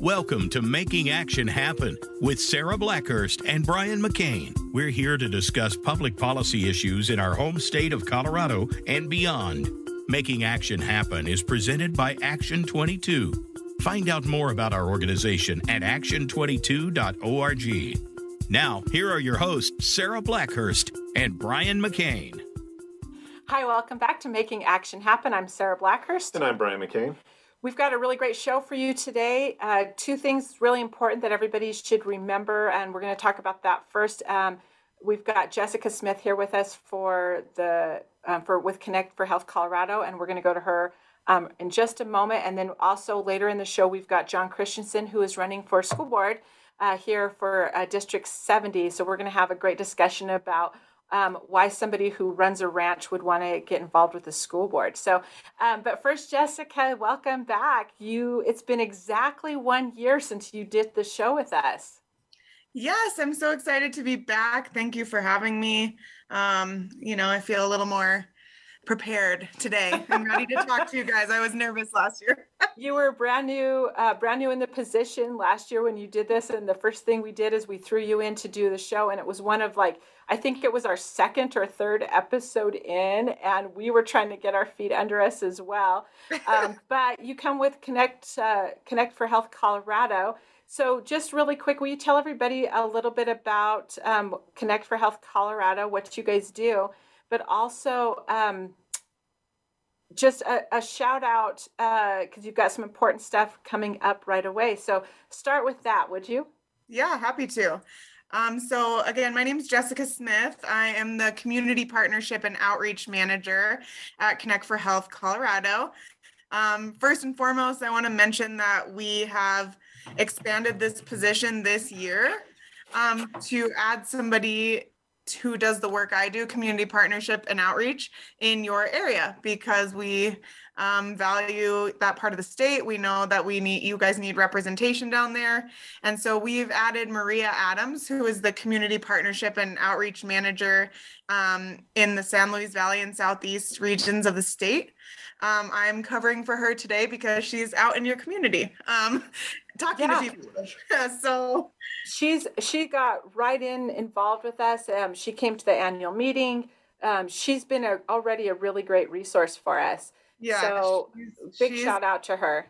Welcome to Making Action Happen with Sarah Blackhurst and Brian McCain. We're here to discuss public policy issues in our home state of Colorado and beyond. Making Action Happen is presented by Action 22. Find out more about our organization at action22.org. Now, here are your hosts, Sarah Blackhurst and Brian McCain. Hi, welcome back to Making Action Happen. I'm Sarah Blackhurst. And I'm Brian McCain. We've got a really great show for you today. Uh, two things really important that everybody should remember, and we're going to talk about that first. Um, we've got Jessica Smith here with us for the um, for with Connect for Health Colorado, and we're going to go to her um, in just a moment. And then also later in the show, we've got John Christensen, who is running for school board uh, here for uh, District 70. So we're going to have a great discussion about um, why somebody who runs a ranch would want to get involved with the school board. So, um, but first, Jessica, welcome back. You, it's been exactly one year since you did the show with us. Yes, I'm so excited to be back. Thank you for having me. Um, you know, I feel a little more prepared today. I'm ready to talk to you guys. I was nervous last year. you were brand new, uh, brand new in the position last year when you did this, and the first thing we did is we threw you in to do the show, and it was one of like I think it was our second or third episode in, and we were trying to get our feet under us as well. Um, but you come with Connect uh, Connect for Health Colorado. So, just really quick, will you tell everybody a little bit about um, Connect for Health Colorado, what you guys do, but also um, just a, a, shout out because uh, you've got some important stuff coming up right away. So, start with that, would you? Yeah, happy to. Um, so again, my name is Jessica Smith. I am the Community Partnership and Outreach Manager at Connect for Health Colorado. Um, first and foremost, I want to mention that we have expanded this position this year um, to add somebody who does the work I do, community partnership and outreach in your area, because we um, value that part of the state. We know that we need you guys need representation down there, and so we've added Maria Adams, who is the community partnership and outreach manager um, in the San Luis Valley and Southeast regions of the state. Um, I'm covering for her today because she's out in your community um, talking yeah. to people. so she's she got right in involved with us. Um, she came to the annual meeting. Um, she's been a, already a really great resource for us. Yeah. So she's, big she's, shout out to her.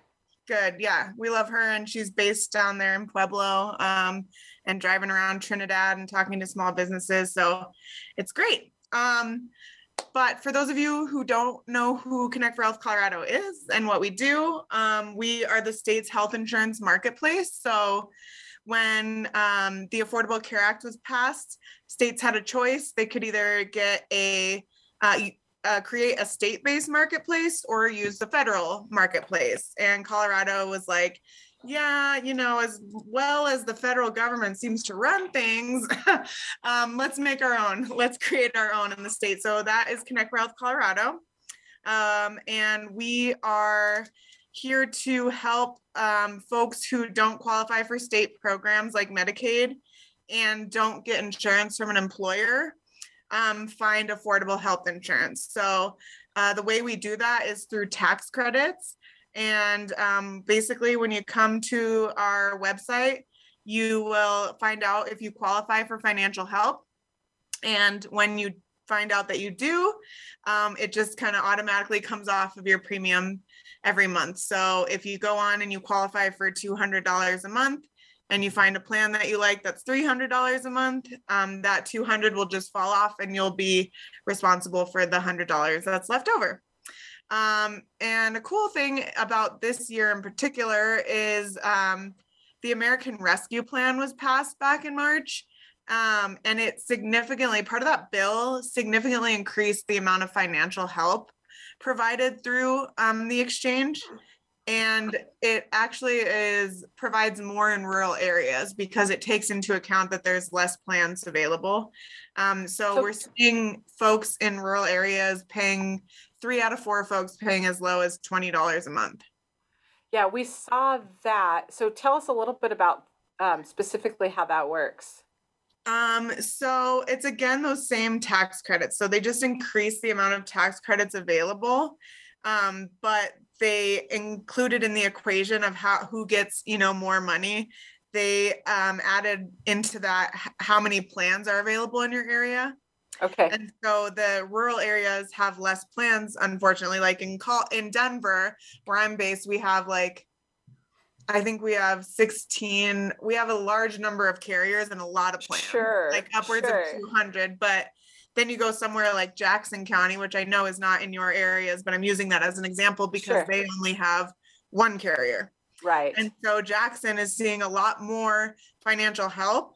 Good. Yeah. We love her. And she's based down there in Pueblo um, and driving around Trinidad and talking to small businesses. So it's great. Um, but for those of you who don't know who Connect for Health Colorado is and what we do, um, we are the state's health insurance marketplace. So when um, the Affordable Care Act was passed, states had a choice. They could either get a uh, uh, create a state-based marketplace or use the federal marketplace. And Colorado was like, yeah, you know, as well as the federal government seems to run things, um, let's make our own. Let's create our own in the state. So that is Connect Health Colorado. Um, and we are here to help um, folks who don't qualify for state programs like Medicaid and don't get insurance from an employer um, find affordable health insurance. So uh, the way we do that is through tax credits. And um, basically, when you come to our website, you will find out if you qualify for financial help. And when you find out that you do, um, it just kind of automatically comes off of your premium every month. So if you go on and you qualify for $200 a month, and you find a plan that you like that's $300 a month, um, that 200 will just fall off and you'll be responsible for the $100 that's left over. Um, and a cool thing about this year in particular is um, the American Rescue Plan was passed back in March. Um, and it significantly, part of that bill significantly increased the amount of financial help provided through um, the exchange and it actually is provides more in rural areas because it takes into account that there's less plans available. Um, so, so, we're seeing folks in rural areas paying three out of four folks paying as low as $20 a month. Yeah we saw that. So tell us a little bit about um, specifically how that works. Um, so it's again those same tax credits. So they just increase the amount of tax credits available. Um, but they included in the equation of how who gets you know more money they um, added into that how many plans are available in your area. Okay. And so the rural areas have less plans unfortunately like in call in denver where i'm based we have like i think we have 16 we have a large number of carriers and a lot of plans. Sure like upwards sure. of 200 but then you go somewhere like Jackson County, which I know is not in your areas, but I'm using that as an example because sure. they only have one carrier. Right. And so Jackson is seeing a lot more financial help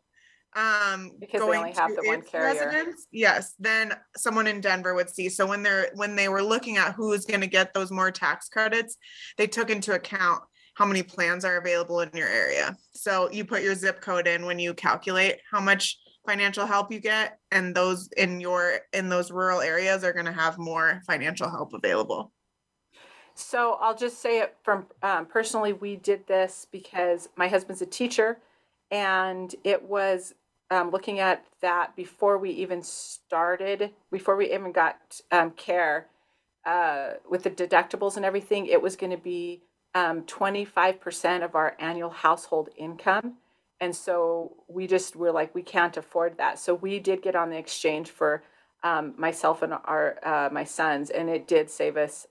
um because going they only have the one carrier. Residents, yes, then someone in Denver would see. So when they're when they were looking at who's going to get those more tax credits, they took into account how many plans are available in your area. So you put your zip code in when you calculate how much financial help you get and those in your in those rural areas are going to have more financial help available. So i'll just say it from um, personally we did this because my husband's a teacher and it was um, looking at that before we even started before we even got um, care uh, with the deductibles and everything it was going to be 25% um, of our annual household income and so we just were like we can't afford that. So we did get on the exchange for um, myself and our uh, my sons and it did save us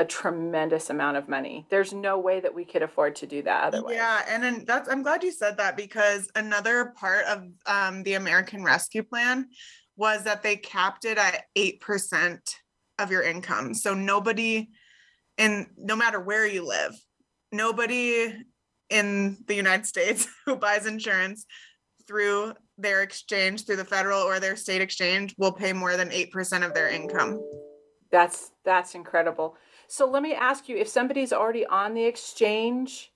a tremendous amount of money. There's no way that we could afford to do that otherwise. Yeah and then that's i'm glad you said that because another part of um, the american rescue plan was that they capped it at 8% of your income. So nobody and no matter where you live nobody in the United States who buys insurance through their exchange, through the federal or their state exchange, will pay more than 8% of their income. That's that's incredible. So let me ask you if somebody's already on the exchange,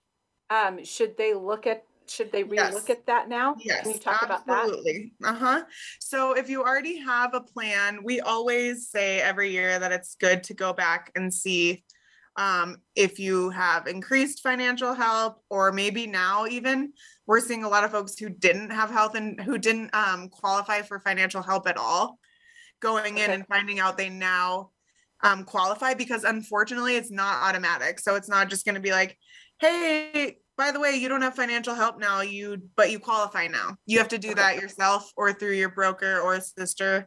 um, should they look at should they relook yes. at that now? Yes, Can you talk absolutely. about that? Uh-huh. So if you already have a plan, we always say every year that it's good to go back and see um, if you have increased financial help or maybe now even we're seeing a lot of folks who didn't have health and who didn't um, qualify for financial help at all going in and finding out they now um, qualify because unfortunately it's not automatic. So it's not just going to be like hey by the way you don't have financial help now you but you qualify now. You have to do that yourself or through your broker or assister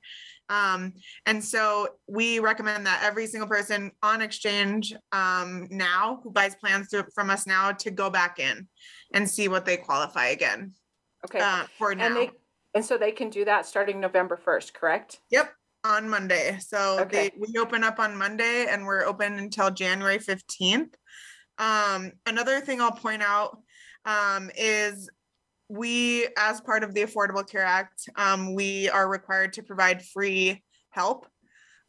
um, and so we recommend that every single person on exchange um, now who buys plans through, from us now to go back in and see what they qualify again. Okay. Uh, for now. And, they, and so they can do that starting November 1st, correct? Yep. On Monday. So okay. they, we open up on Monday and we're open until January 15th. Um, another thing I'll point out um, is we, as part of the Affordable Care Act, um, we are required to provide free help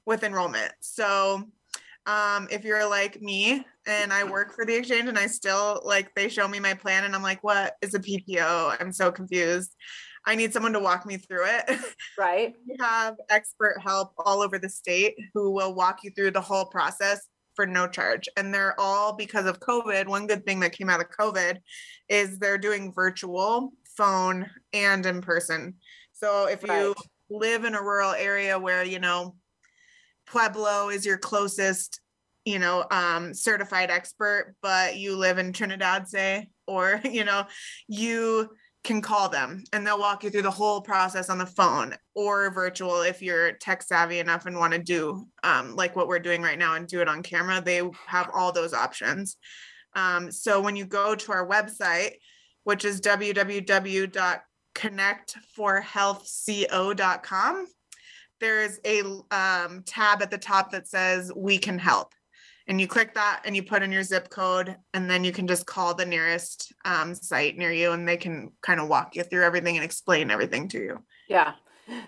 with enrollment. So um, if you're like me and I work for the exchange and I still like they show me my plan and I'm like, what is a PPO? I'm so confused. I need someone to walk me through it. Right. we have expert help all over the state who will walk you through the whole process for no charge. And they're all because of COVID. One good thing that came out of COVID is they're doing virtual, phone, and in person. So if you live in a rural area where, you know, Pueblo is your closest, you know, um, certified expert, but you live in Trinidad, say, or, you know, you can call them and they'll walk you through the whole process on the phone or virtual if you're tech savvy enough and want to do um, like what we're doing right now and do it on camera. They have all those options. Um, so when you go to our website which is www.connectforhealthco.com there's a um, tab at the top that says we can help and you click that and you put in your zip code and then you can just call the nearest um, site near you and they can kind of walk you through everything and explain everything to you. Yeah.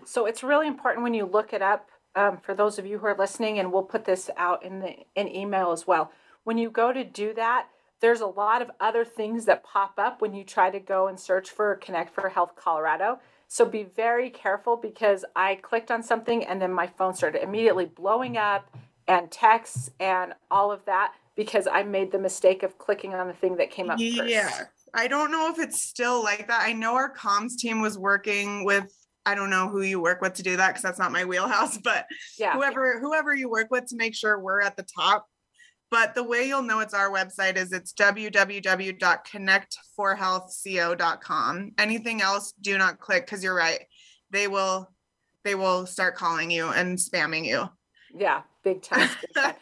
So it's really important when you look it up um, for those of you who are listening and we'll put this out in the in email as well. When you go to do that there's a lot of other things that pop up when you try to go and search for connect for health colorado. So be very careful because i clicked on something and then my phone started immediately blowing up and texts and all of that because I made the mistake of clicking on the thing that came up yeah. first. I don't know if it's still like that. I know our comms team was working with I don't know who you work with to do that because that's not my wheelhouse, but yeah. whoever whoever you work with to make sure we're at the top but the way you'll know it's our website is it's www.connectforhealthco.com. Anything else, do not click because you're right. They will they will start calling you and spamming you. Yeah, big time.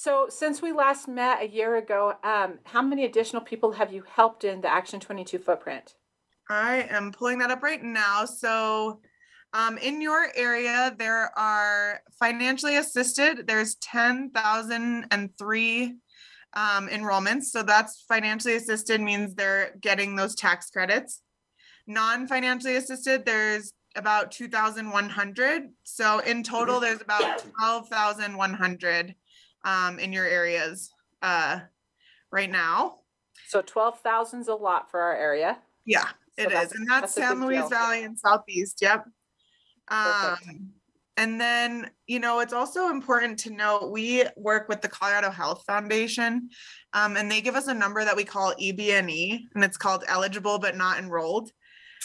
So since we last met a year ago, um, how many additional people have you helped in the Action 22 footprint? I am pulling that up right now. So um, in your area, there are financially assisted, there's 10,003 um, enrollments. So that's financially assisted means they're getting those tax credits. Non-financially assisted, there's about 2,100. So in total, there's about 12,100 um, in your areas uh, right now. So 12,000 is a lot for our area. Yeah, so it is, And that's, that's San Luis deal. Valley and Southeast. Yep. Um, and then, you know, it's also important to note we work with the Colorado Health Foundation, um, and they give us a number that we call EBNE, and it's called eligible but not enrolled.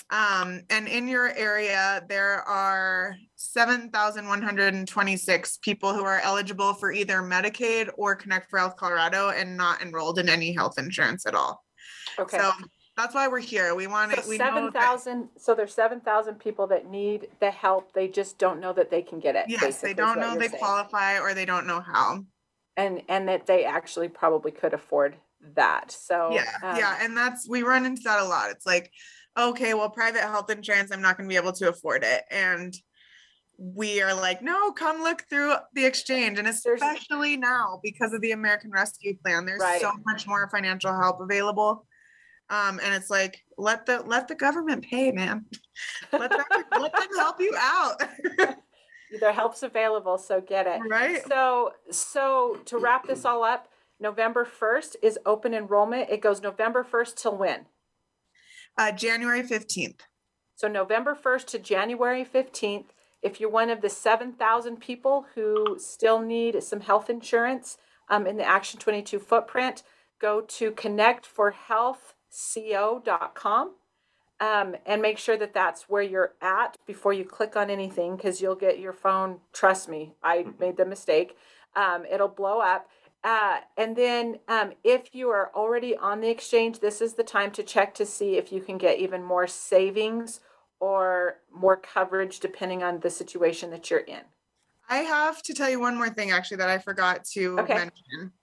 Um, and in your area, there are 7,126 people who are eligible for either Medicaid or Connect for Health Colorado and not enrolled in any health insurance at all. Okay. So that's why we're here. We want to. So seven thousand. So there's seven thousand people that need the help. They just don't know that they can get it. Yes, they don't know they saying. qualify or they don't know how. And and that they actually probably could afford that. So yeah, um, yeah, and that's we run into that a lot. It's like, okay, well, private health insurance, I'm not going to be able to afford it, and we are like, no, come look through the exchange. And especially now because of the American Rescue Plan, there's right. so much more financial help available. Um, and it's like, let the let the government pay, man. Let them, let them help you out. there help's available, so get it. Right. So so to wrap this all up, November 1st is open enrollment. It goes November 1st till when? Uh, January 15th. So November 1st to January 15th. If you're one of the 7,000 people who still need some health insurance um, in the Action 22 footprint, go to Connect for Health co.com um, and make sure that that's where you're at before you click on anything because you'll get your phone. Trust me, I mm-hmm. made the mistake. Um, it'll blow up. Uh, and then um, if you are already on the exchange, this is the time to check to see if you can get even more savings or more coverage depending on the situation that you're in. I have to tell you one more thing actually that I forgot to okay. mention.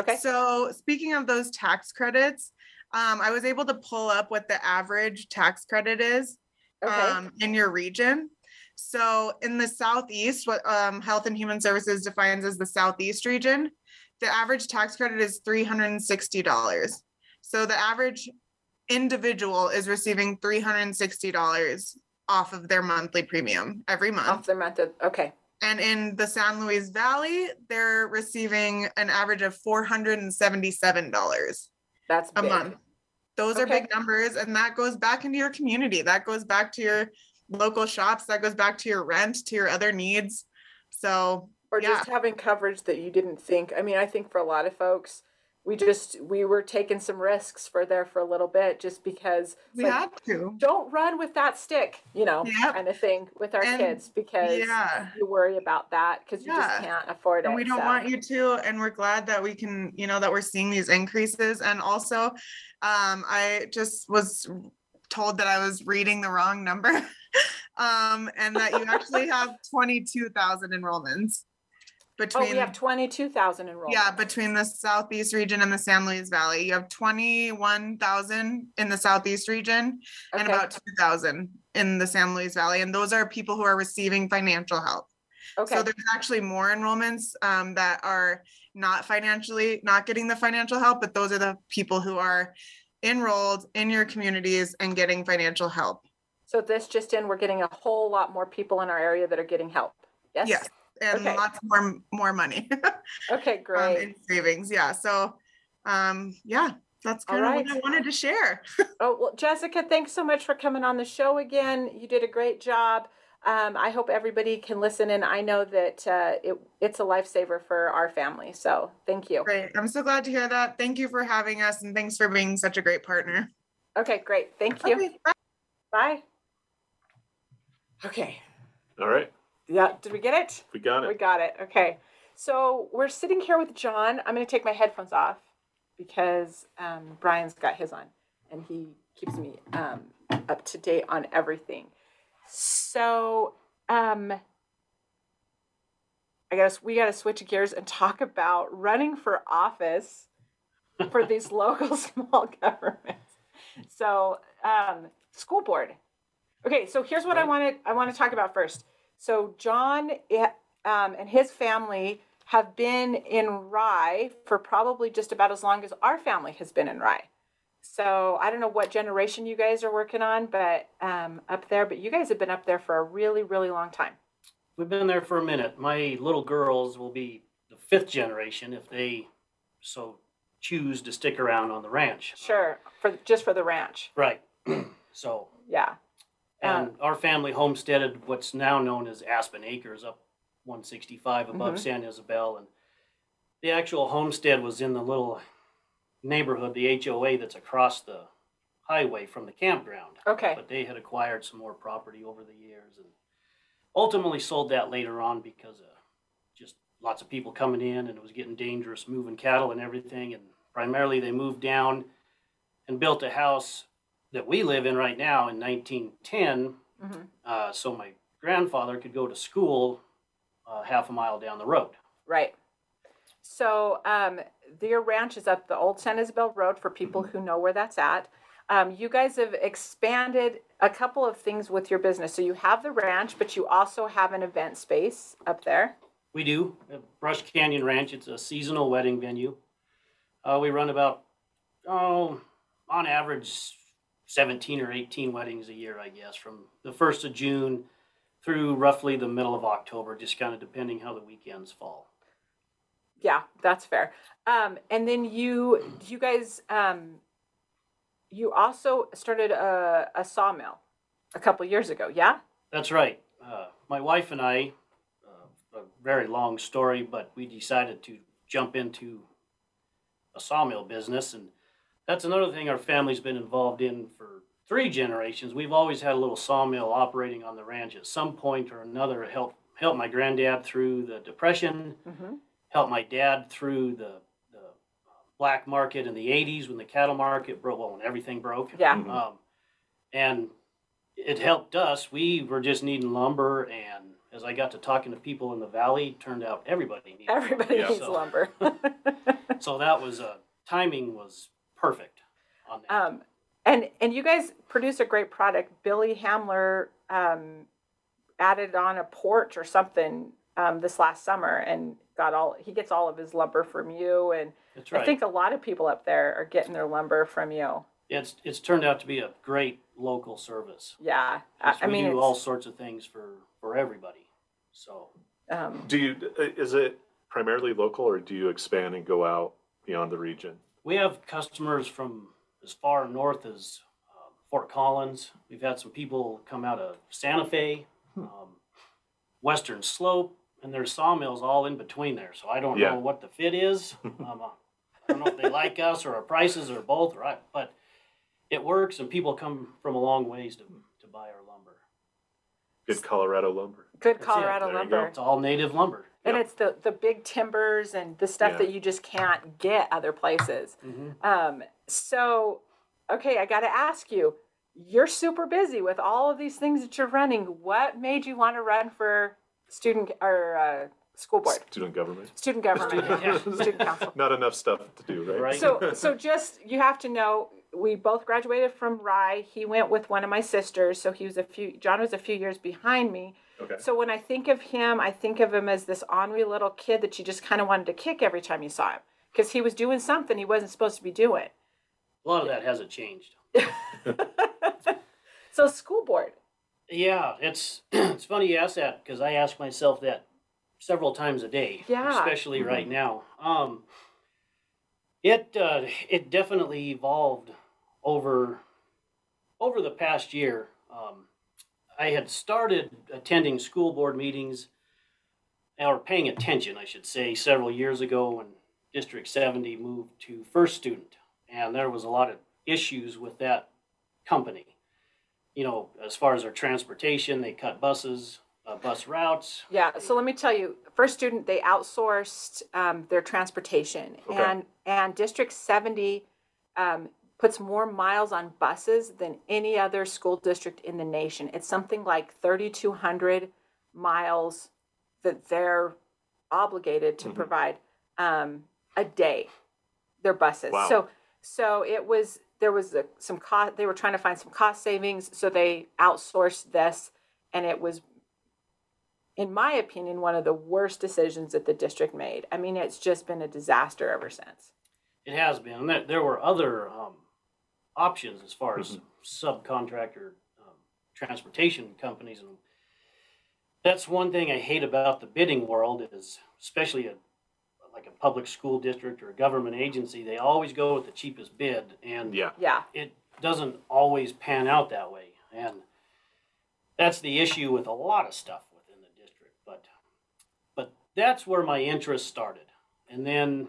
Okay. So, speaking of those tax credits, um, I was able to pull up what the average tax credit is okay. um, in your region. So in the Southeast, what um, Health and Human Services defines as the Southeast region, the average tax credit is $360. So the average individual is receiving $360 off of their monthly premium every month. Off their monthly, okay. And in the San Luis Valley, they're receiving an average of $477. That's a big. month. Those okay. are big numbers. And that goes back into your community. That goes back to your local shops. That goes back to your rent, to your other needs. So, or yeah. just having coverage that you didn't think. I mean, I think for a lot of folks, we just we were taking some risks for there for a little bit just because we like, had to don't run with that stick you know yep. kind of thing with our and kids because yeah. you worry about that because you yeah. just can't afford and it we don't so. want you to and we're glad that we can you know that we're seeing these increases and also um i just was told that i was reading the wrong number um and that you actually have 22,000 enrollments between oh, we have 22,000 enrolled. Yeah, between the Southeast region and the San Luis Valley. You have 21,000 in the Southeast region okay. and about 2,000 in the San Luis Valley. And those are people who are receiving financial help. Okay. So there's actually more enrollments um, that are not financially, not getting the financial help, but those are the people who are enrolled in your communities and getting financial help. So this just in, we're getting a whole lot more people in our area that are getting help. Yes. Yes and okay. lots more more money. okay, great. Um, in savings, yeah. So, um, yeah, that's kind of what I wanted to share. oh well, Jessica, thanks so much for coming on the show again. You did a great job. Um, I hope everybody can listen, and I know that uh, it, it's a lifesaver for our family. So, thank you. Great. I'm so glad to hear that. Thank you for having us, and thanks for being such a great partner. Okay, great. Thank you. Okay, bye. bye. Okay. All right. Yeah, did we get it? We got it. We got it. Okay. So we're sitting here with John. I'm going to take my headphones off because um, Brian's got his on and he keeps me um, up to date on everything. So um, I guess we got to switch gears and talk about running for office for these local small governments. So um, school board. Okay, so here's what I Right. wanted. I want to talk about first. So John um, and his family have been in Rye for probably just about as long as our family has been in Rye. So I don't know what generation you guys are working on, but um, up there. But you guys have been up there for a really, really long time. We've been there for a minute. My little girls will be the fifth generation if they so choose to stick around on the ranch. Sure, for just for the ranch. Right. so, Yeah. And our family homesteaded what's now known as Aspen Acres up 165 above Mhm. San Isabel. And the actual homestead was in the little neighborhood, the HOA that's across the highway from the campground. Okay. but they had acquired some more property over the years and ultimately sold that later on because of just lots of people coming in and it was getting dangerous moving cattle and everything and primarily they moved down and built a house that we live in right now in 1910 Mhm. uh, so my grandfather could go to school uh, half a mile down the road Right. So um, their ranch is up the old San Isabel Road for people Mm-hmm. who know where that's at. Um, you guys have expanded a couple of things with your business. So you have the ranch, but you also have an event space up there. We do. Brush Canyon Ranch, it's a seasonal wedding venue. Uh, we run about, oh, on average, 17 or 18 weddings a year, I guess, from the 1st of June through roughly the middle of October, just kind of depending how the weekends fall. Yeah, that's fair. Um, and then you, you guys, um, you also started a, a sawmill a couple years ago. Yeah. That's right. Uh, my wife and I, uh, a very long story, but we decided to jump into a sawmill business. And that's another thing our family's been involved in for three generations. We've always had a little sawmill operating on the ranch at some point or another. It helped, helped my granddad through the Depression, Mm-hmm. helped my dad through the, the black market in the 80s when the cattle market broke, well, when everything broke. Yeah. Mhm. Um, and it helped us. We were just needing lumber, and as I got to talking to people in the valley, turned out everybody needed. lumber. Everybody Yeah. needs So- lumber. So that was uh, timing was perfect on that. Um, and and you guys produce a great product. Billy Hamler um, added on a porch or something um, this last summer and got all he gets all of his lumber from you. And That's right. I think a lot of people up there are getting their lumber from you. it's it's turned out to be a great local service. Yeah, I, 'Cause I we mean, do all sorts of things for for everybody. So um, Do you, is it primarily local or do you expand and go out beyond the region? We have customers from as far north as uh, Fort Collins. We've had some people come out of Santa Fe, Hmm. um, Western Slope, and there's sawmills all in between there. So I don't Yeah. know what the fit is. um, I don't know if they like us or our prices or both, right? But it works, and people come from a long ways to, to buy our lumber. Good Colorado lumber. good That's it. Colorado go. lumber. It's all native lumber. And Yep. it's the the big timbers and the stuff Yeah. that you just can't get other places. hmm Um, so, okay, I got to ask you, you're super busy with all of these things that you're running. What made you want to run for student or uh, school board, Student government. student government, Yeah. student council? Not enough stuff to do, right? Right. So, so just you have to know, we both graduated from Rye. He went with one of my sisters, so he was a few. John was a few years behind me. Okay. So when I think of him, I think of him as this ornery little kid that you just kind of wanted to kick every time you saw him because he was doing something he wasn't supposed to be doing. A lot of that hasn't changed. So school board. Yeah, it's it's funny you ask that because I ask myself that several times a day. Yeah. Especially right now. Um, it uh, it definitely evolved over over the past year. Um, I had started attending school board meetings or paying attention, I should say, several years ago when District 70 moved to First Student, and there was a lot of issues with that company you know, as far as their transportation, they cut buses. uh, bus routes. Yeah, so let me tell you, First Student, they outsourced um, their transportation. Okay. And, and District 70 um, puts more miles on buses than any other school district in the nation. It's something like 3,200 miles that they're obligated to Mhm. provide um, a day. Their buses. Wow. So, so it was there was a, some cost. They were trying to find some cost savings, so they outsourced this, and it was in my opinion, one of the worst decisions that the district made. I mean, it's just been a disaster ever since. It has been, and there, there were other um, options as far as Mhm. subcontractor um, transportation companies, and that's one thing I hate about the bidding world is, especially a like a public school district or a government agency, they always go with the cheapest bid, and Yeah. Yeah, it doesn't always pan out that way, and that's the issue with a lot of stuff within the district. But but that's where my interest started, and then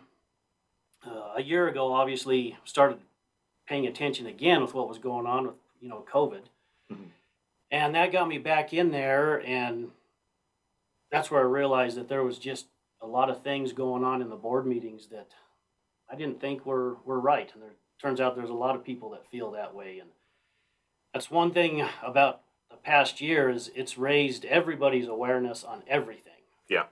uh, a year ago, obviously, started paying attention again with what was going on with you know COVID, Mhm. and that got me back in there, and that's where I realized that there was just a lot of things going on in the board meetings that I didn't think were were right, and there turns out there's a lot of people that feel that way, and that's one thing about the past year is it's raised everybody's awareness on everything. Yeah.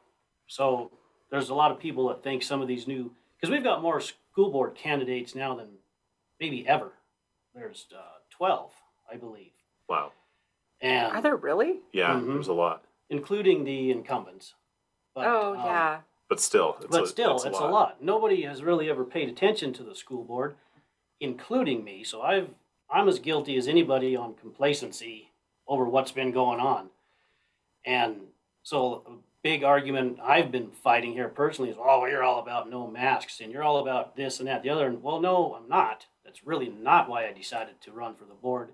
So there's a lot of people that think some of these new because we've got more school board candidates now than maybe ever. There's uh, twelve, I believe, Wow. and are there really? Yeah. Mhm. There's a lot, including the incumbents. But, oh um, yeah, but still, it's but a, still, it's, it's, a, lot. Nobody has really ever paid attention to the school board, including me. So I've I'm as guilty as anybody on complacency over what's been going on. And so a big argument I've been fighting here personally is, oh, you're all about no masks and you're all about this and that, the other. And well, no, I'm not. That's really not why I decided to run for the board.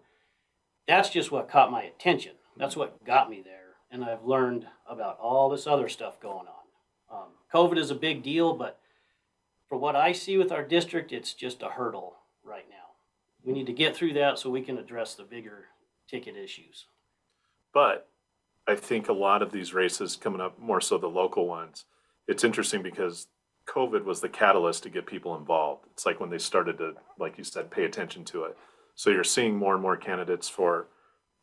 That's just what caught my attention. That's what got me there. And I've learned about all this other stuff going on. Um, COVID is a big deal, but for what I see with our district, it's just a hurdle right now. We need to get through that so we can address the bigger ticket issues. But I think a lot of these races coming up, more so the local ones, it's interesting because COVID was the catalyst to get people involved. It's like when they started to, like you said, pay attention to it. So you're seeing more and more candidates for,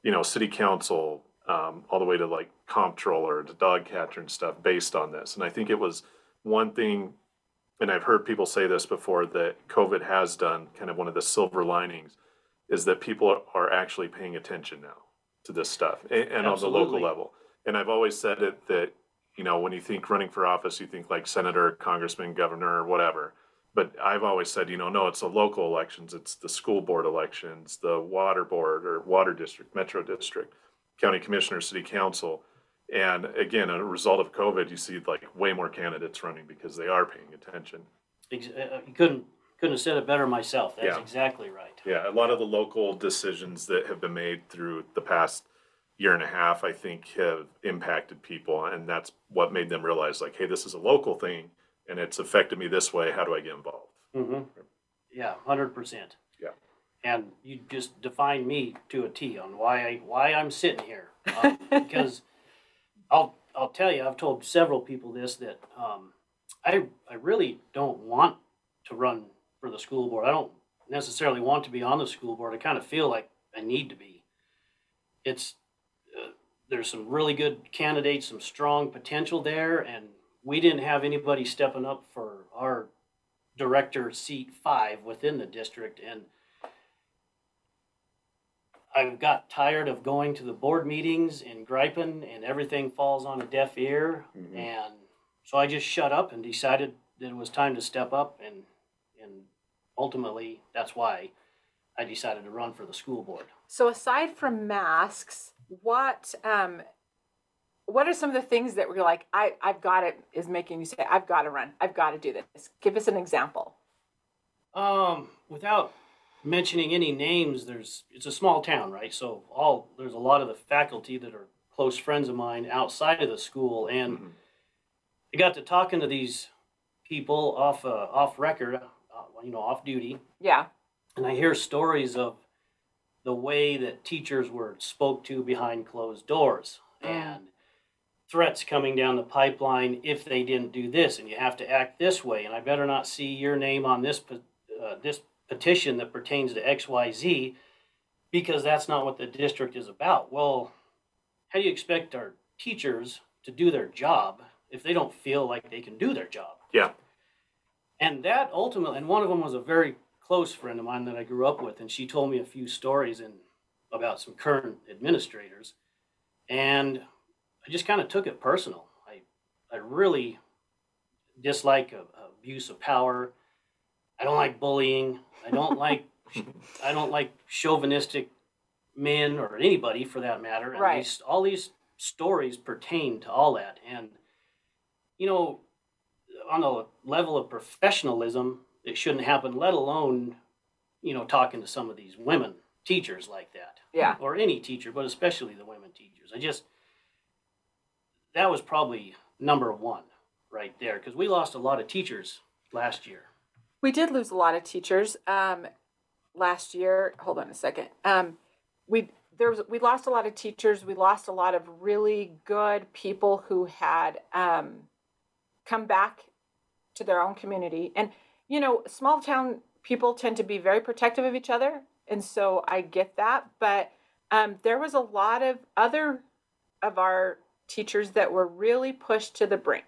you know, city council, um, all the way to like comptroller, to dog catcher and stuff based on this. And I think it was one thing, and I've heard people say this before, that COVID has done kind of one of the silver linings is that people are actually paying attention now to this stuff and, and on the local level. And I've always said it that, you know, when you think running for office, you think like senator, congressman, governor, or whatever. But I've always said, you know, no, it's the local elections, it's the school board elections, the water board or water district, metro district, county commissioner, city council. And again, a result of COVID, you see like way more candidates running because they are paying attention. Ex- uh, You couldn't couldn't have said it better myself. That's Yeah. exactly right. Yeah, a lot of the local decisions that have been made through the past year and a half, I think, have impacted people, and that's what made them realize, like, hey, this is a local thing, and it's affected me this way. How do I get involved? hmm Yeah, hundred percent. Yeah. And you just define me to a T on why I why I'm sitting here um, because I'll I'll tell you I've told several people this that um, I I really don't want to run for the school board. I don't necessarily want to be on the school board. I kind of feel like I need to be. It's there's some really good candidates, some strong potential there, and we didn't have anybody stepping up for our director seat five within the district and I got tired of going to the board meetings and griping and everything falls on a deaf ear Mhm. and so I just shut up and decided that it was time to step up and and ultimately that's why I decided to run for the school board. So aside from masks, what um, what are some of the things that were like, I I've got it is making you say, I've got to run, I've got to do this. Give us an example. Um, without mentioning any names, there's it's a small town, right? So all there's a lot of the faculty that are close friends of mine outside of the school, and Mhm. I got to talking to these people off uh, off record, uh, you know, off duty, Yeah. and I hear stories of the way that teachers were spoke to behind closed doors, and threats coming down the pipeline if they didn't do this, and you have to act this way, and I better not see your name on this uh, this petition that pertains to X Y Z, because that's not what the district is about. Well, how do you expect our teachers to do their job if they don't feel like they can do their job? Yeah. And that ultimately, and one of them was a very close friend of mine that I grew up with, and she told me a few stories and about some current administrators, and I just kind of took it personal. I I really dislike a, a abuse of power. I don't like bullying. I don't like I don't like chauvinistic men or anybody for that matter. And Right. these, all these stories pertain to all that, and you know, on a level of professionalism, it shouldn't happen. Let alone, you know, talking to some of these women teachers like that Yeah. or any teacher, but especially the women teachers. I just that was probably number one right there because we lost a lot of teachers last year. We did lose a lot of teachers um, last year. Hold on a second. Um, we there was we lost a lot of teachers. We lost a lot of really good people who had um, come back to their own community. And you know, small town people tend to be very protective of each other, and so I get that. But um, there was a lot of other of our teachers that were really pushed to the brink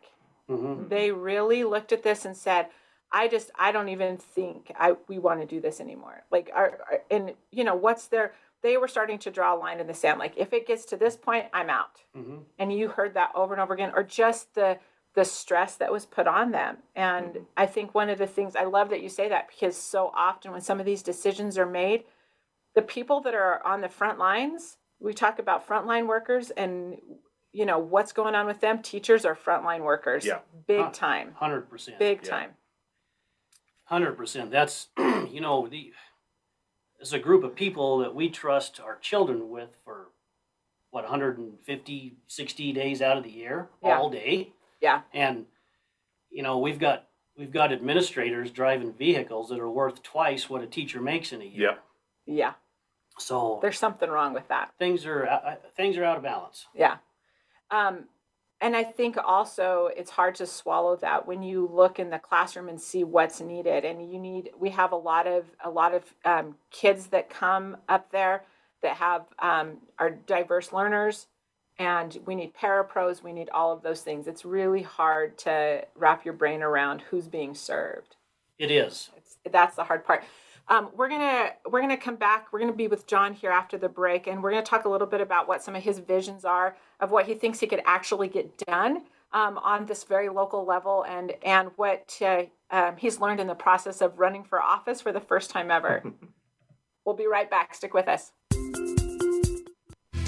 Mm-hmm. they really looked at this and said i just i don't even think i we want to do this anymore like our, our- and you know what's their they were starting to draw a line in the sand like if it gets to this point i'm out Mm-hmm. and you heard that over and over again or just the the stress that was put on them and mm-hmm. i think one of the things i love that you say that because so often when some of these decisions are made the people that are on the front lines we talk about frontline workers and you know what's going on with them teachers are frontline workers Yeah. big Huh. time Hundred percent. big Yeah. time Hundred percent. That's you know the as a group of people that we trust our children with for what 150 60 days out of the year Yeah. all day yeah and you know we've got we've got administrators driving vehicles that are worth twice what a teacher makes in a year Yeah. yeah so there's something wrong with that things are uh, things are out of balance Yeah. Um, and I think also it's hard to swallow that when you look in the classroom and see what's needed. And you need, we have a lot of, a lot of um, kids that come up there that have, um, are diverse learners and we need parapros. We need all of those things. It's really hard to wrap your brain around who's being served. it is It's, that's the hard part. Um, we're gonna we're gonna come back. We're gonna be with John here after the break, and we're gonna talk a little bit about what some of his visions are of what he thinks he could actually get done um, on this very local level, and and what uh, um, he's learned in the process of running for office for the first time ever. we'll be right back. Stick with us.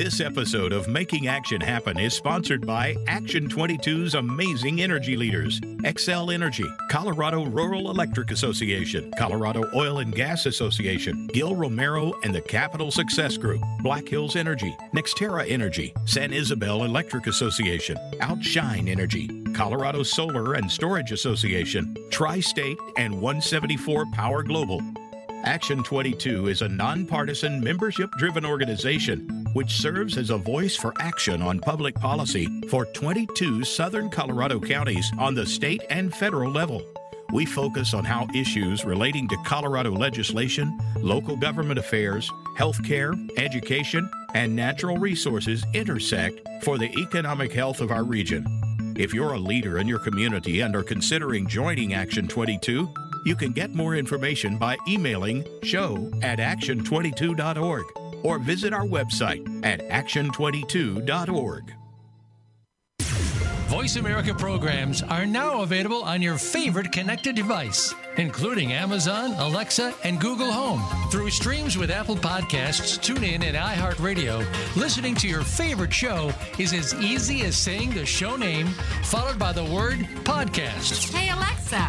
This episode of Making Action Happen is sponsored by Action 22's amazing energy leaders Xcel Energy, Colorado Rural Electric Association, Colorado Oil and Gas Association, Gil Romero and the Capital Success Group, Black Hills Energy, Nextera Energy, San Isabel Electric Association, Outshine Energy, Colorado Solar and Storage Association, Tri State, and 174 Power Global. Action 22 is a nonpartisan, membership driven organization which serves as a voice for action on public policy for 22 southern Colorado counties on the state and federal level. We focus on how issues relating to Colorado legislation, local government affairs, healthcare, education, and natural resources intersect for the economic health of our region. If you're a leader in your community and are considering joining Action 22, you can get more information by emailing show at action22.org or visit our website at action22.org. Voice America programs are now available on your favorite connected device, including Amazon, Alexa, and Google Home. Through streams with Apple Podcasts, TuneIn, and iHeartRadio, listening to your favorite show is as easy as saying the show name followed by the word podcast. Hey Alexa,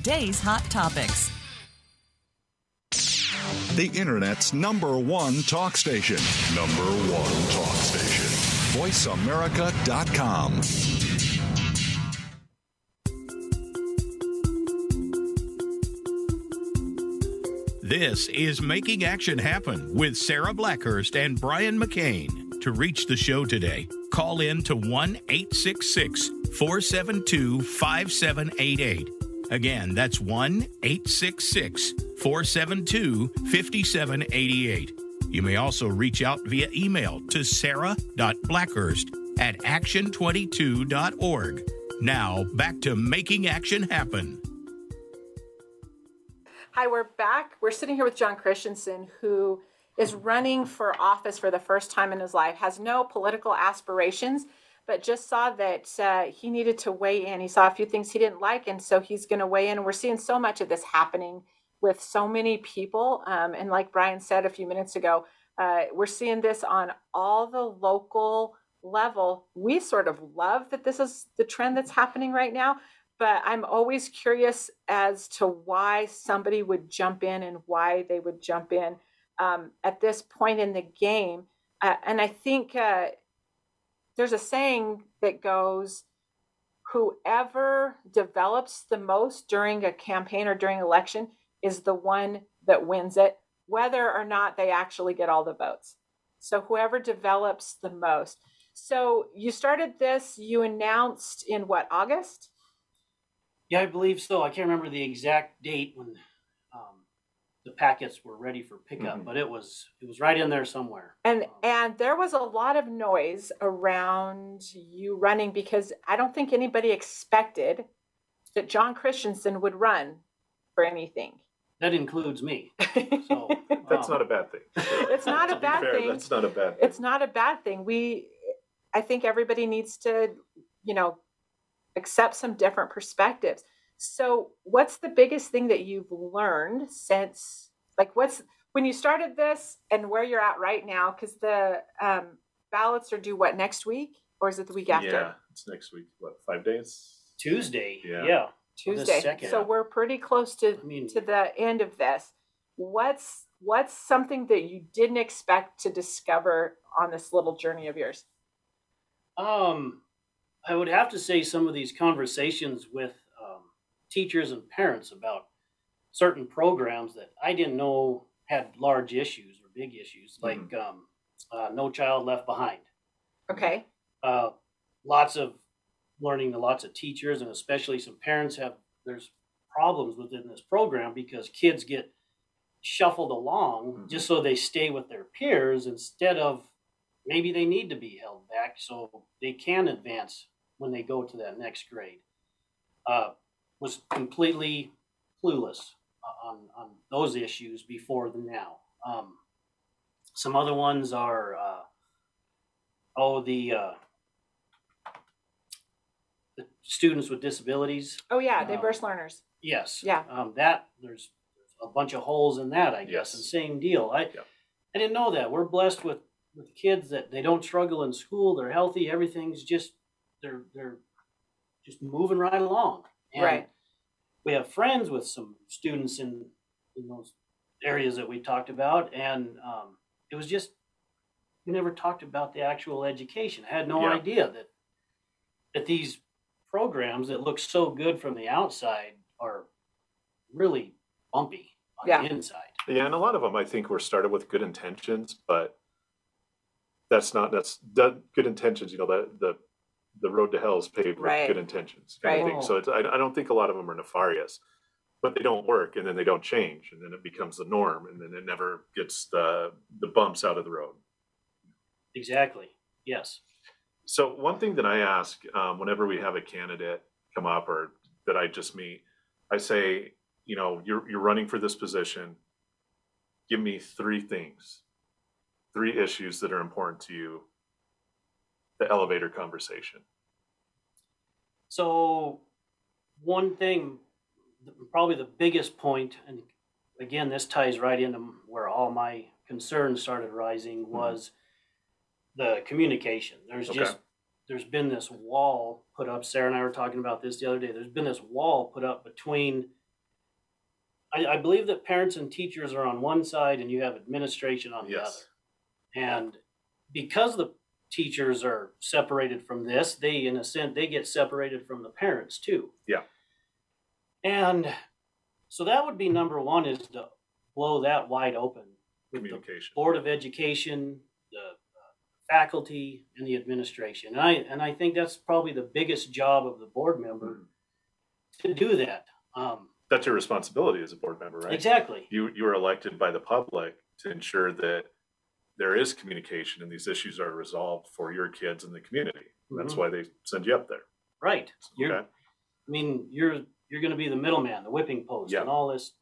today's hot topics. The Internet's number one talk station. Number one talk station. VoiceAmerica.com. This is Making Action Happen with Sarah Blackhurst and Brian McCain. To reach the show today, call in to 1 866 472 5788. Again, that's 1 866 472 5788. You may also reach out via email to sarah.blackhurst at action22.org. Now, back to Making Action Happen. Hi, we're back. We're sitting here with John Christensen, who is running for office for the first time in his life, has no political aspirations, but just saw that uh, he needed to weigh in. He saw a few things he didn't like, and so he's going to weigh in. And we're seeing so much of this happening with so many people. Um, and like Brian said a few minutes ago, uh, we're seeing this on all the local level. We sort of love that this is the trend that's happening right now, but I'm always curious as to why somebody would jump in and why they would jump in um, at this point in the game. Uh, and I think uh, there's a saying that goes, whoever develops the most during a campaign or during election is the one that wins it, whether or not they actually get all the votes. So whoever develops the most. So you started this, you announced in what, August? Yeah, I believe so. I can't remember the exact date when the packets were ready for pickup, Mhm. but it was it was right in there somewhere. And Um, and there was a lot of noise around you running because I don't think anybody expected that John Christensen would run for anything. that includes me. So That's um, not a bad thing. It's not a bad fair, thing. That's not a bad thing. it's not a bad thing. We I think everybody needs to, you know, accept some different perspectives. So, what's the biggest thing that you've learned since like what's when you started this and where you're at right now cuz the um ballots are due what next week or is it the week after? Yeah, it's next week. What, five days? Tuesday. Yeah. Yeah. Tuesday. So we're pretty close to I mean, to the end of this. What's what's something that you didn't expect to discover on this little journey of yours? Um, I would have to say some of these conversations with teachers and parents about certain programs that I didn't know had large issues or big issues, like um, uh, No Child Left Behind. Okay. Uh, lots of learning to lots of teachers and especially some parents have there's problems within this program because kids get shuffled along Mhm. just so they stay with their peers instead of maybe they need to be held back so they can advance when they go to that next grade. Uh, was completely clueless on, on those issues before the now. Um, some other ones are, uh, oh, the, uh, the students with disabilities. Oh yeah, Um, diverse learners. Yes. Yeah. Um, that there's a bunch of holes in that, I guess. Yes. And same deal. I Yep. I didn't know that. We're blessed with with kids that they don't struggle in school. They're healthy. Everything's just they're they're just moving right along. And Right. We have friends with some students in in those areas that we talked about, and um, it was just we never talked about the actual education. I had no Yeah. idea that that these programs that look so good from the outside are really bumpy on Yeah. the inside. Yeah, and a lot of them I think were started with good intentions, but that's not that's that good intentions. You know, the the the road to hell is paved with Right. good intentions, kind of thing. So it's, I, I don't think a lot of them are nefarious, but they don't work, and then they don't change, and then it becomes the norm, and then it never gets the the bumps out of the road. Exactly. Yes. So one thing that I ask um, whenever we have a candidate come up or that I just meet, I say, you know, you're you're running for this position. Give me three things three issues that are important to you. The elevator conversation. So, one thing, probably the biggest point, and again, this ties right into where all my concerns started rising, Mm-hmm. was the communication. There's Okay. just, there's been this wall put up. Sarah and I were talking about this the other day. There's been this wall put up between, I, I believe that parents and teachers are on one side and you have administration on the other. Yes. And because the teachers are separated from this, they, in a sense, they get separated from the parents too. Yeah. And so that would be number one is to blow that wide open with the Communication. Board of Education, the uh, faculty, and the administration. And I, and I think that's probably the biggest job of the board member to do that. Um, That's your responsibility as a board member, right? Exactly. You you are elected by the public to ensure that there is communication and these issues are resolved for your kids in the community. That's Mhm. why they send you up there. Right. You're, Okay. I mean, you're you're going to be the middleman, the whipping post, Yeah. and all this,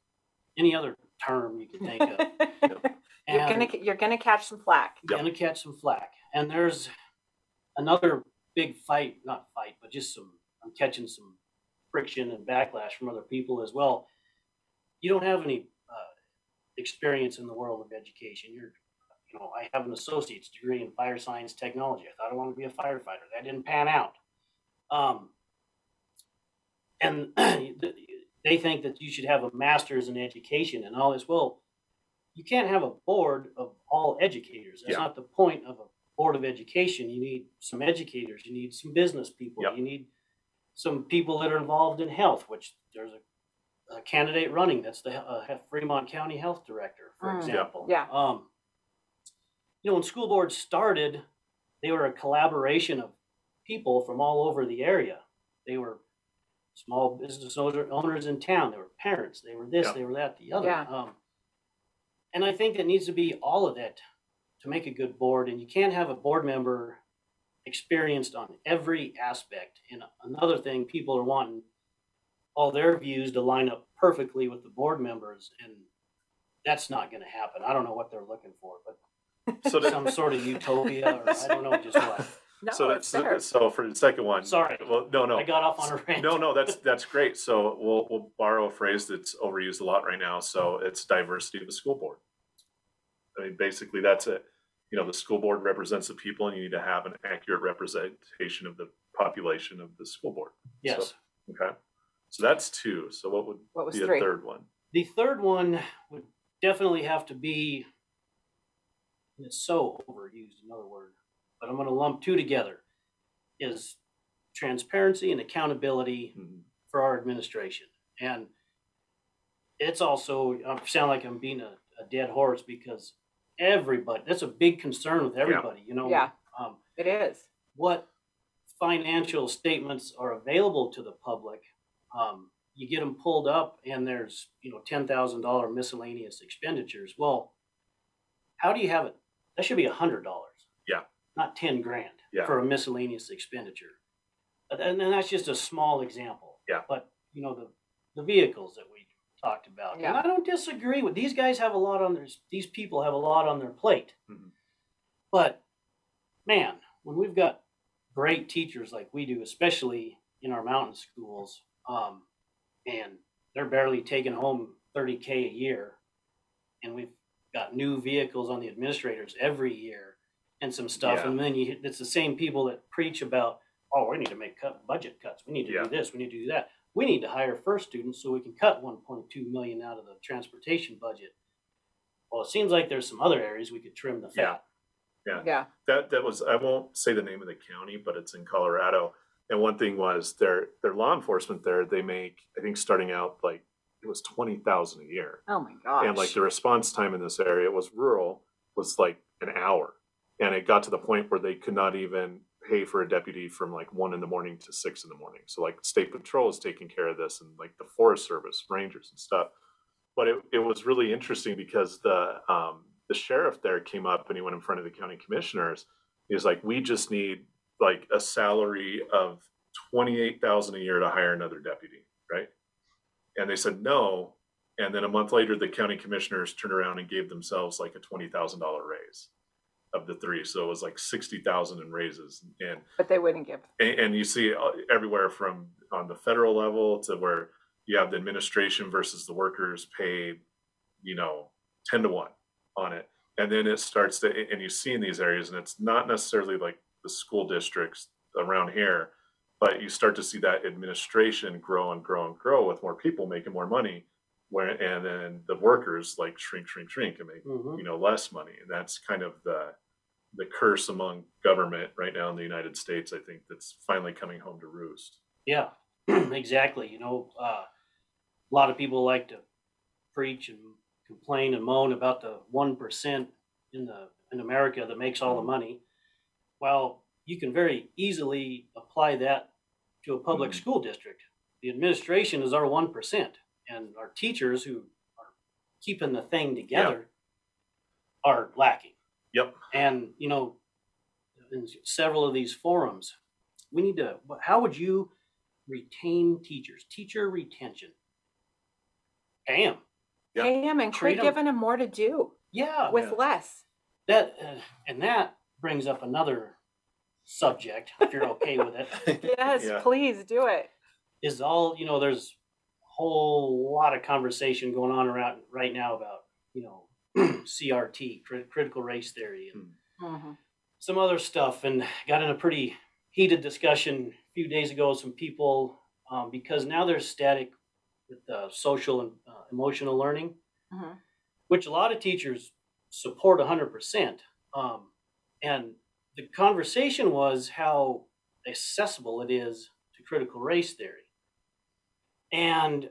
any other term you can think of. You're gonna you're gonna catch some flack. You're gonna catch some flack. And there's another big fight, not fight, but just some, I'm catching some friction and backlash from other people as well. You don't have any uh, experience in the world of education. You're, you know, I have an associate's degree in fire science technology. I thought I wanted to be a firefighter. That didn't pan out. Um, and they think that you should have a master's in education and all this. Well, you can't have a board of all educators. That's Yeah. not the point of a board of education. You need some educators. You need some business people. Yep. You need some people that are involved in health, which there's a, a candidate running. That's the uh, Fremont County Health Director, for Mm. Example. Yeah. Um, you know, when school boards started, they were a collaboration of people from all over the area. They were small business owners in town. They were parents. They were this. Yeah. They were that. The other. Yeah. Um, and I think it needs to be all of that to make a good board. And you can't have a board member experienced on every aspect. And another thing, people are wanting all their views to line up perfectly with the board members, and that's not going to happen. I don't know what they're looking for, but So that- some sort of utopia, or I don't know just what. No, so that's fair. so for the second one. Sorry. Well, no, no. I got off on a rant. No, no, that's that's great. So we'll we'll borrow a phrase that's overused a lot right now. So it's diversity of the school board. I mean, basically that's it. You know, the school board represents the people, and you need to have an accurate representation of the population of the school board. Yes. So, okay. So that's two. So what would What was be a third one? The third one would definitely have to be, and it's so overused, another word, but I'm going to lump two together, is transparency and accountability Mhm. for our administration. And it's also, I sound like I'm being a, a dead horse because everybody, that's a big concern with everybody, you know? Yeah. Um, It is. what financial statements are available to the public. Um, you get them pulled up and there's, you know, ten thousand dollar miscellaneous expenditures. Well, how do you have it? That should be a hundred dollars. Yeah. Not ten grand Yeah. for a miscellaneous expenditure. But- And that's just a small example. Yeah. But, you know, the, the vehicles that we talked about. And Yeah. I don't disagree with, these guys have a lot on their, these people have a lot on their plate. Mhm. But man, when we've got great teachers like we do, especially in our mountain schools, um, and they're barely taking home 30K a year, and we've got new vehicles on the administrators every year and some stuff. Yeah. And then you, it's the same people that preach about, oh, we need to make cut budget cuts. We need to Yeah. do this. We need to do that. We need to hire First Students so we can cut 1.2 million out of the transportation budget. Well, it seems like there's some other areas we could trim the fat. Yeah. Yeah. That that was I won't say the name of the county, but it's in Colorado. And one thing was their their law enforcement there, they make I think starting out like it was twenty thousand a year. Oh my gosh. And like the response time in this area was rural was like an hour. And it got to the point where they could not even pay for a deputy from like one in the morning to six in the morning. So like state patrol is taking care of this and like the forest service, rangers and stuff. But it, it was really interesting because the um the sheriff there came up and he went in front of the county commissioners. He was like, We just need like a salary of twenty eight thousand a year to hire another deputy? And they said no. And then a month later, the county commissioners turned around and gave themselves like a twenty thousand dollar raise. of the three. So it was like sixty thousand in raises, and But they wouldn't give. and, and you see uh, everywhere from on the federal level to where you have the administration versus the workers paid, you know, ten to one on it, and then it starts to, and you see in these areas, and it's not necessarily like the school districts around here, but you start to see that administration grow and grow and grow with more people making more money, where and then the workers like shrink, shrink, shrink, and make Mhm. you know less money, and that's kind of the the curse among government right now in the United States. I think that's finally coming home to roost. Yeah, exactly. You know, uh, a lot of people like to preach and complain and moan about the one percent in the in America that makes all the money. Well, you can very easily apply that to a public Mhm. school district. The administration is our one percent, and our teachers who are keeping the thing together are lacking. Yep. And you know, in several of these forums, we need to. How would you retain teachers? Teacher retention. Pay 'em. Yeah. Pay them and Treat quit 'em. giving them more to do Yeah. with Yeah. less. That uh, and that brings up another subject. If you're okay with it, Yes, Yeah. please do it. is all you know. There's a whole lot of conversation going on around right now about you know CRT, crit- critical race theory, and Mhm. some other stuff and got in a pretty heated discussion a few days ago with some people um, because now there's static with uh, social and uh, emotional learning, Mhm. which a lot of teachers support 100%. Um, and the conversation was how accessible it is to critical race theory. And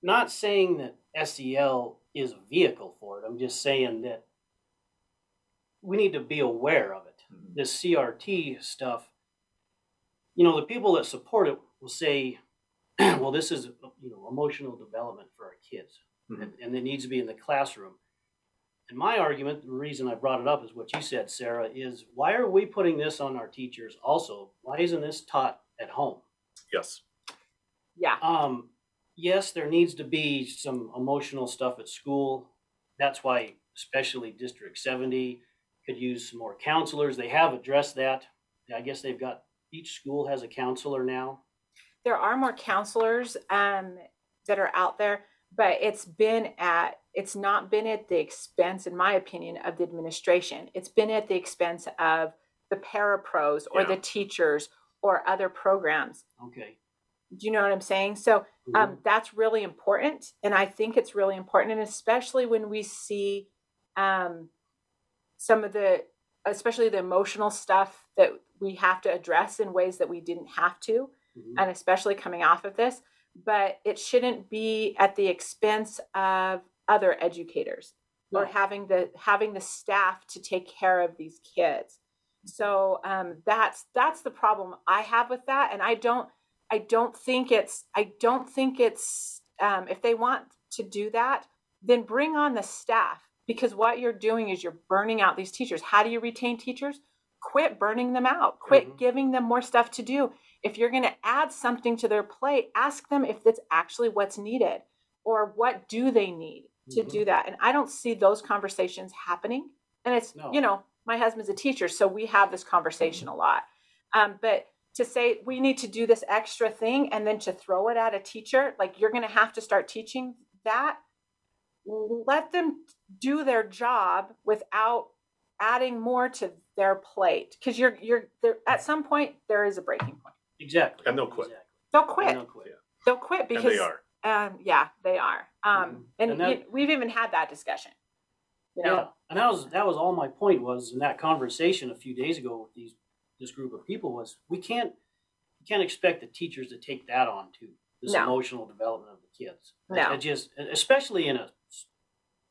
not saying that SEL is a vehicle for it, I'm just saying that we need to be aware of it. Mhm. This CRT stuff, you know, the people that support it will say, well, this is, you know, emotional development for our kids, Mhm. and, and it needs to be in the classroom. And my argument, the reason I brought it up is what you said, Sarah, is why are we putting this on our teachers also? Why isn't this taught at home? Yes. Yeah. Um, yes, there needs to be some emotional stuff at school. That's why, especially District 70 could use some more counselors. They have addressed that. I guess they've got each school has a counselor now. There are more counselors um, that are out there, but it's been at it's not been at the expense, in my opinion, of the administration. It's been at the expense of the parapros or Yeah. the teachers or other programs. Okay. Do you know what I'm saying? So um, that's really important, and I think it's really important, and especially when we see um, some of the, especially the emotional stuff that we have to address in ways that we didn't have to, Mhm. and especially coming off of this. But it shouldn't be at the expense of other educators or having the having the staff to take care of these kids. So um, that's that's the problem I have with that, and I don't I don't think it's I don't think it's um, if they want to do that, then bring on the staff because what you're doing is you're burning out these teachers. How do you retain teachers? Quit burning them out. Quit Mhm. giving them more stuff to do. If you're going to add something to their plate, ask them if that's actually what's needed or what do they need to Mhm. do that. And I don't see those conversations happening. And it's No. you know my husband's a teacher, so we have this conversation a lot. Um, but to say we need to do this extra thing and then to throw it at a teacher, like you're going to have to start teaching that, let them do their job without adding more to their plate because you're you're there at some point there is a breaking point. Exactly. And they'll quit. Exactly. They'll And quit. they'll quit. They'll quit because and they are. Um, yeah, they are. Um, Mhm. and, And that- you- we've even had that discussion. You know, Yeah, and that was that was all my point was in that conversation a few days ago with these this group of people was we can't we can't expect the teachers to take that on too this No. emotional development of the kids. It- No. it just especially in a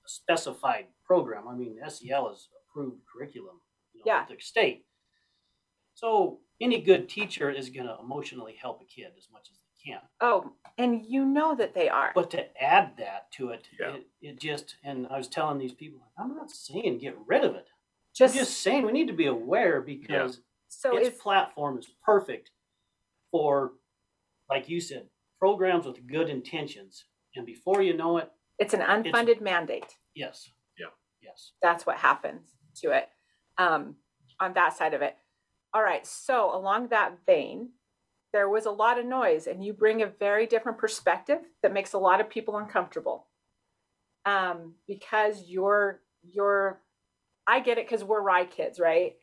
specified program. I mean, SEL is approved curriculum, you know, Yeah. with the state. So any good teacher is going to emotionally help a kid as much as they can. oh, and you know that they are. But to add that to it, Yeah. it, it just and I was telling these people, I'm not saying get rid of it. just, I'm just saying we need to be aware because so its if platform is perfect for, like you said, programs with good intentions. And before you know it, it's an unfunded mandate. yes, Yeah. Yes. That's what happens to it um, on that side of it. All right. So, along that vein, there was a lot of noise, and you bring a very different perspective that makes a lot of people uncomfortable um, because you're, you're, I get it because we're Rye kids, right?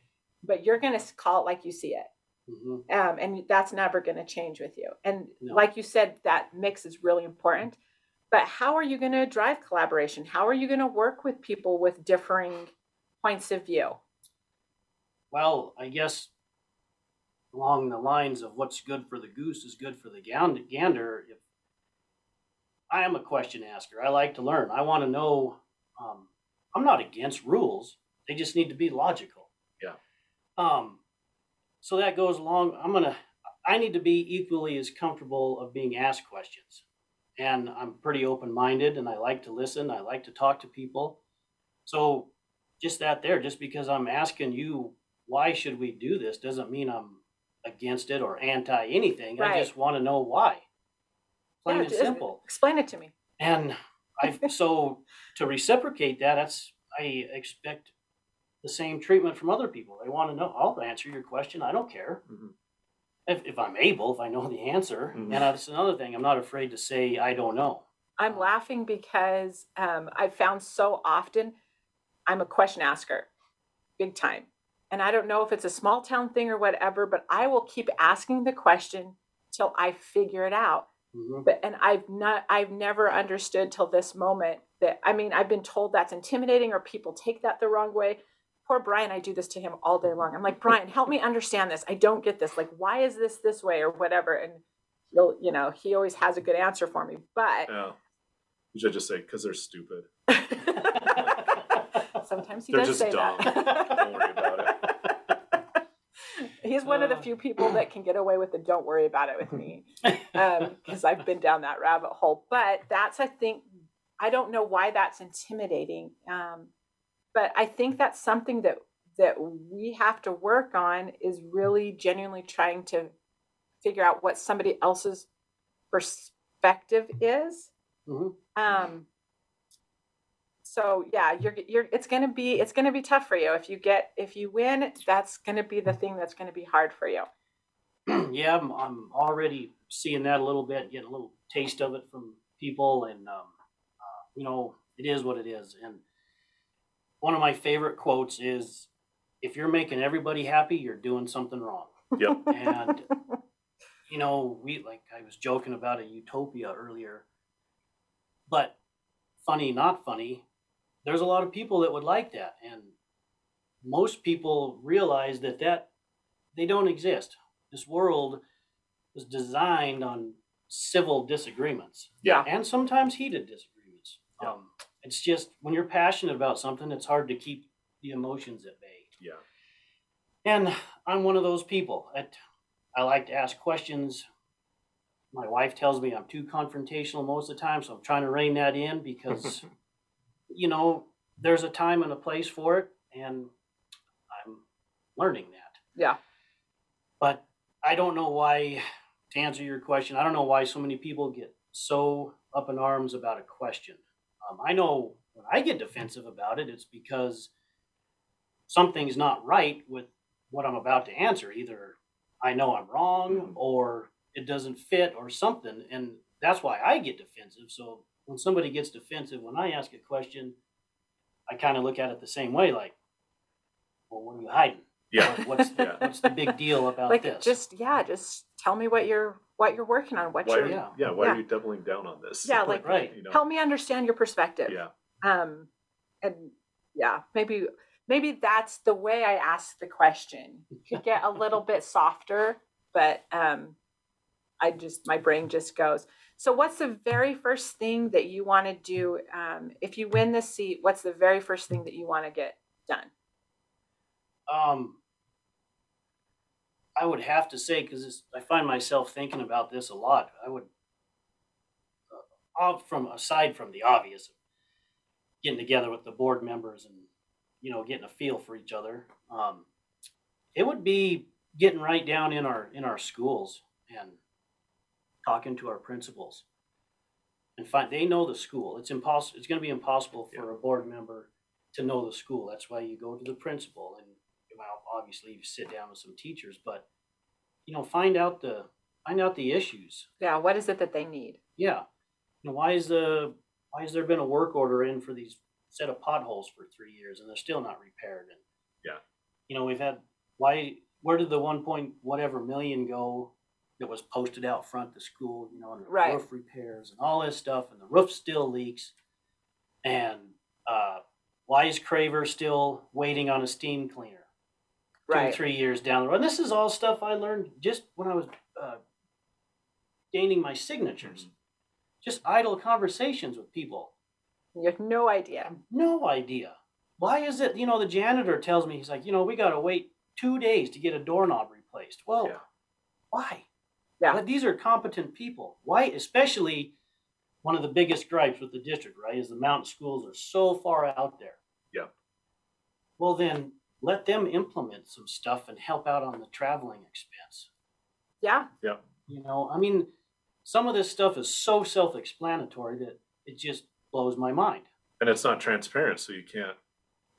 But you're going to call it like you see it. hmm Um, and that's never going to change with you. And No. like you said, that mix is really important. But how are you going to drive collaboration? How are you going to work with people with differing points of view? Well, I guess along the lines of what's good for the goose is good for the gander. If I am a question asker, I like to learn. I want to know. Um, I'm not against rules; they just need to be logical. Yeah. Um. So that goes along. I'm gonna. I need to be equally as comfortable of being asked questions, and I'm pretty open-minded, and I like to listen. I like to talk to people. So just that there, just because I'm asking you why should we do this doesn't mean I'm against it or anti anything. I just want to know why. Plain Yeah, and simple. Explain it to me. And I so to reciprocate that, that's I expect the same treatment from other people. They want to know. I'll answer your question. I don't care Mhm. if, if I'm able, if I know the answer. Mhm. And that's another thing. I'm not afraid to say I don't know. I'm laughing because um, I've found so often I'm a question asker, big time. And I don't know if it's a small town thing or whatever, but I will keep asking the question till I figure it out. Mhm. But and I've not I've never understood till this moment that I mean I've been told that's intimidating or people take that the wrong way. Poor Brian, I do this to him all day long. I'm like, Brian, help me understand this. I don't get this. Like, why is this this way or whatever? And he'll, you know, he always has a good answer for me. But Yeah. You should just say because they're stupid. Sometimes he They're does just say dumb. that. Don't worry about it. He's one of the few people that can get away with the "don't worry about it" with me, because I've been down that rabbit hole. But that's, I think, I don't know why that's intimidating, um, but I think that's something that that we have to work on is really genuinely trying to figure out what somebody else's perspective is. Mhm. Um, so yeah, you're you're it's gonna be it's gonna be tough for you if you get if you win. That's gonna be the thing that's gonna be hard for you. yeah, I'm, I'm already seeing that a little bit, getting a little taste of it from people, and um, uh, you know, it is what it is. And one of my favorite quotes is, "If you're making everybody happy, you're doing something wrong." Yep. And you know, we like I was joking about a utopia earlier, but funny, not funny. There's a lot of people that would like that, and most people realize that that they don't exist. This world was designed on civil disagreements. Yeah. And sometimes heated disagreements. Yeah. Um, it's just when you're passionate about something, it's hard to keep the emotions at bay. Yeah. And I'm one of those people. I, I like to ask questions. My wife tells me I'm too confrontational most of the time, so I'm trying to rein that in because, you know, there's a time and a place for it, and I'm learning that. Yeah. But I don't know why, to answer your question, I don't know why so many people get so up in arms about a question. Um, I know when I get defensive about it, it's because something's not right with what I'm about to answer. Either I know I'm wrong or it doesn't fit or something. And that's why I get defensive. So when somebody gets defensive, when I ask a question, I kind of look at it the same way like, well, what are you hiding? Yeah. What- What's the, Yeah. what's the big deal about like this? just yeah, just tell me what you're what you're working on. What Why you're are you, Yeah. yeah. Why Yeah. are you doubling down on this? yeah, like right. You know. help me understand your perspective. Yeah. um and yeah maybe maybe that's the way i ask the question could get a little bit softer but um i just my brain just goes so what's the very first thing that you want to do um, if you win this seat what's the very first thing that you want to get done Um, I would have to say because I find myself thinking about this a lot. I would, uh, from aside from the obvious, getting together with the board members and you know getting a feel for each other. Um, it would be getting right down in our in our schools and talking to our principals and find they know the school. It's impossible. It's going to be impossible for a board member to know the school. That's why you go to the principal and well, obviously you sit down with some teachers, but you know, find out the find out the issues. Yeah, what is it that they need? Yeah. You know, why is the why has there been a work order in for these set of potholes for three years and they're still not repaired? And Yeah. you know, we've had why where did the one point whatever million go that was posted out front the school, you know, and the Right. roof repairs and all this stuff, and the roof still leaks. And uh, why is Craver still waiting on a steam cleaner? Two Right. three years down the road. And this is all stuff I learned just when I was uh, gaining my signatures. Just idle conversations with people. You have no idea. No idea. Why is it, you know, the janitor tells me, he's like, you know, we got to wait two days to get a doorknob replaced. Well, Yeah. why? Yeah. But these are competent people. Why, especially one of the biggest gripes with the district, right, is the mountain schools are so far out there. Yeah. Well, then let them implement some stuff and help out on the traveling expense. Yeah. Yeah. You know, I mean, some of this stuff is so self explanatory that it just blows my mind. And it's not transparent, so you can't,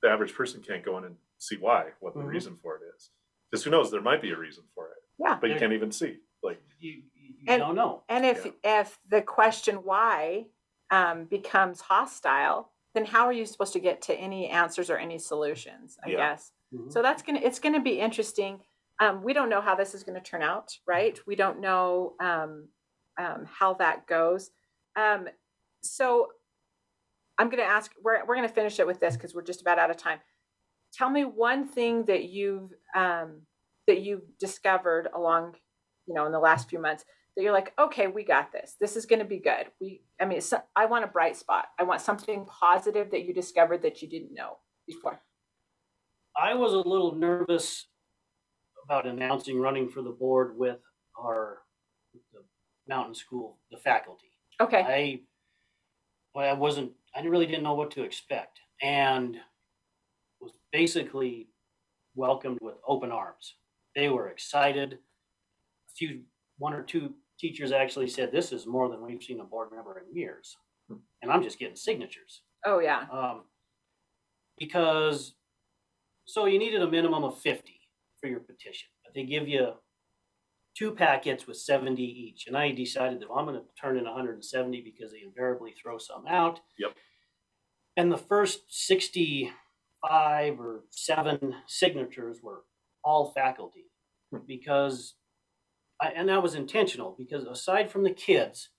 the average person can't go in and see why, what the Mhm. reason for it is. Because who knows, there might be a reason for it, Yeah. but you can't even see. Like, You, you, And- don't know. And if if the question why um, becomes hostile, then how are you supposed to get to any answers or any solutions? I Yeah. guess. Mhm. So that's gonna it's gonna be interesting. Um, we don't know how this is gonna turn out, right? We don't know um, um, how that goes. Um, so I'm gonna ask. We're we're gonna finish it with this because we're just about out of time. Tell me one thing that you've um, that you've discovered along, you know, in the last few months that you're like, okay, we got this. This is going to be good. We, I mean, it's, I want a bright spot. I want something positive that you discovered that you didn't know before. I was a little nervous about announcing running for the board with our the mountain school, the faculty. Okay. I well, I wasn't I really didn't know what to expect and was basically welcomed with open arms. They were excited. A few one or two teachers actually said this is more than we've seen a board member in years. And I'm just getting signatures. Oh yeah. Um, because so you needed a minimum of 50 for your petition, but they give you two packets with 70 each. And I decided that I'm going to turn in 170 because they invariably throw some out. Yep. And the first 65 or seven signatures were all faculty because, I, and that was intentional because aside from the kids,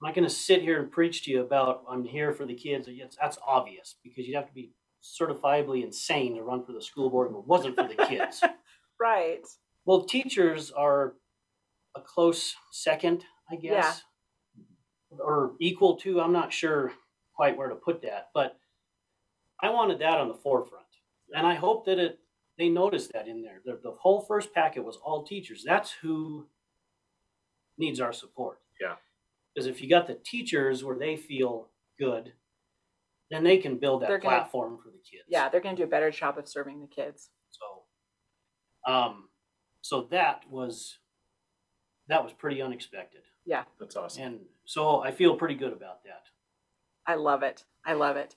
I'm not going to sit here and preach to you about I'm here for the kids. That's obvious because you'd have to be certifiably insane to run for the school board if it wasn't for the kids. Right. well, teachers are a close second, I guess, or equal to. I'm not sure quite where to put that, but I wanted that on the forefront, and I hope that it they noticed that in there. The, the whole first packet was all teachers. That's who needs our support. Yeah. Because if you got the teachers where they feel good, then they can build that They're gonna- platform for the kids. Yeah, they're going to do a better job of serving the kids. So, um, so that was that was pretty unexpected, Yeah, that's awesome. and so I feel pretty good about that. I love it. I love it.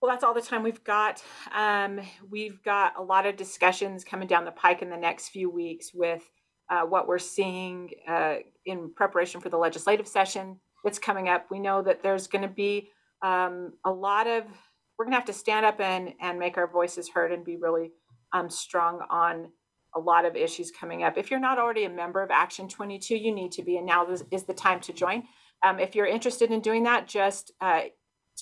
Well, that's all the time we've got. Um, we've got a lot of discussions coming down the pike in the next few weeks with uh, what we're seeing uh, in preparation for the legislative session that's coming up. We know that there's going to be um, a lot of, we're going to have to stand up and, and make our voices heard and be really um, strong on a lot of issues coming up. If you're not already a member of Action 22, you need to be, and now is, the time to join. Um, if you're interested in doing that, just uh,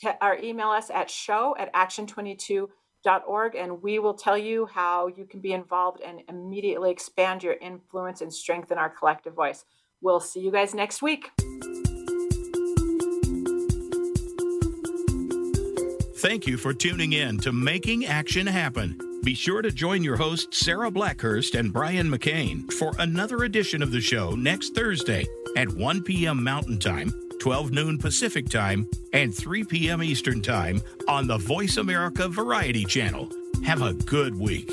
te- or email us at show at action22.org and we will tell you how you can be involved and immediately expand your influence and strengthen our collective voice. We'll see you guys next week. Thank you for tuning in to Making Action Happen. Be sure to join your hosts, Sarah Blackhurst and Brian McCain, for another edition of the show next Thursday at 1 p.m. Mountain Time, 12 noon Pacific Time, and 3 p.m. Eastern Time on the Voice America Variety Channel. Have a good week.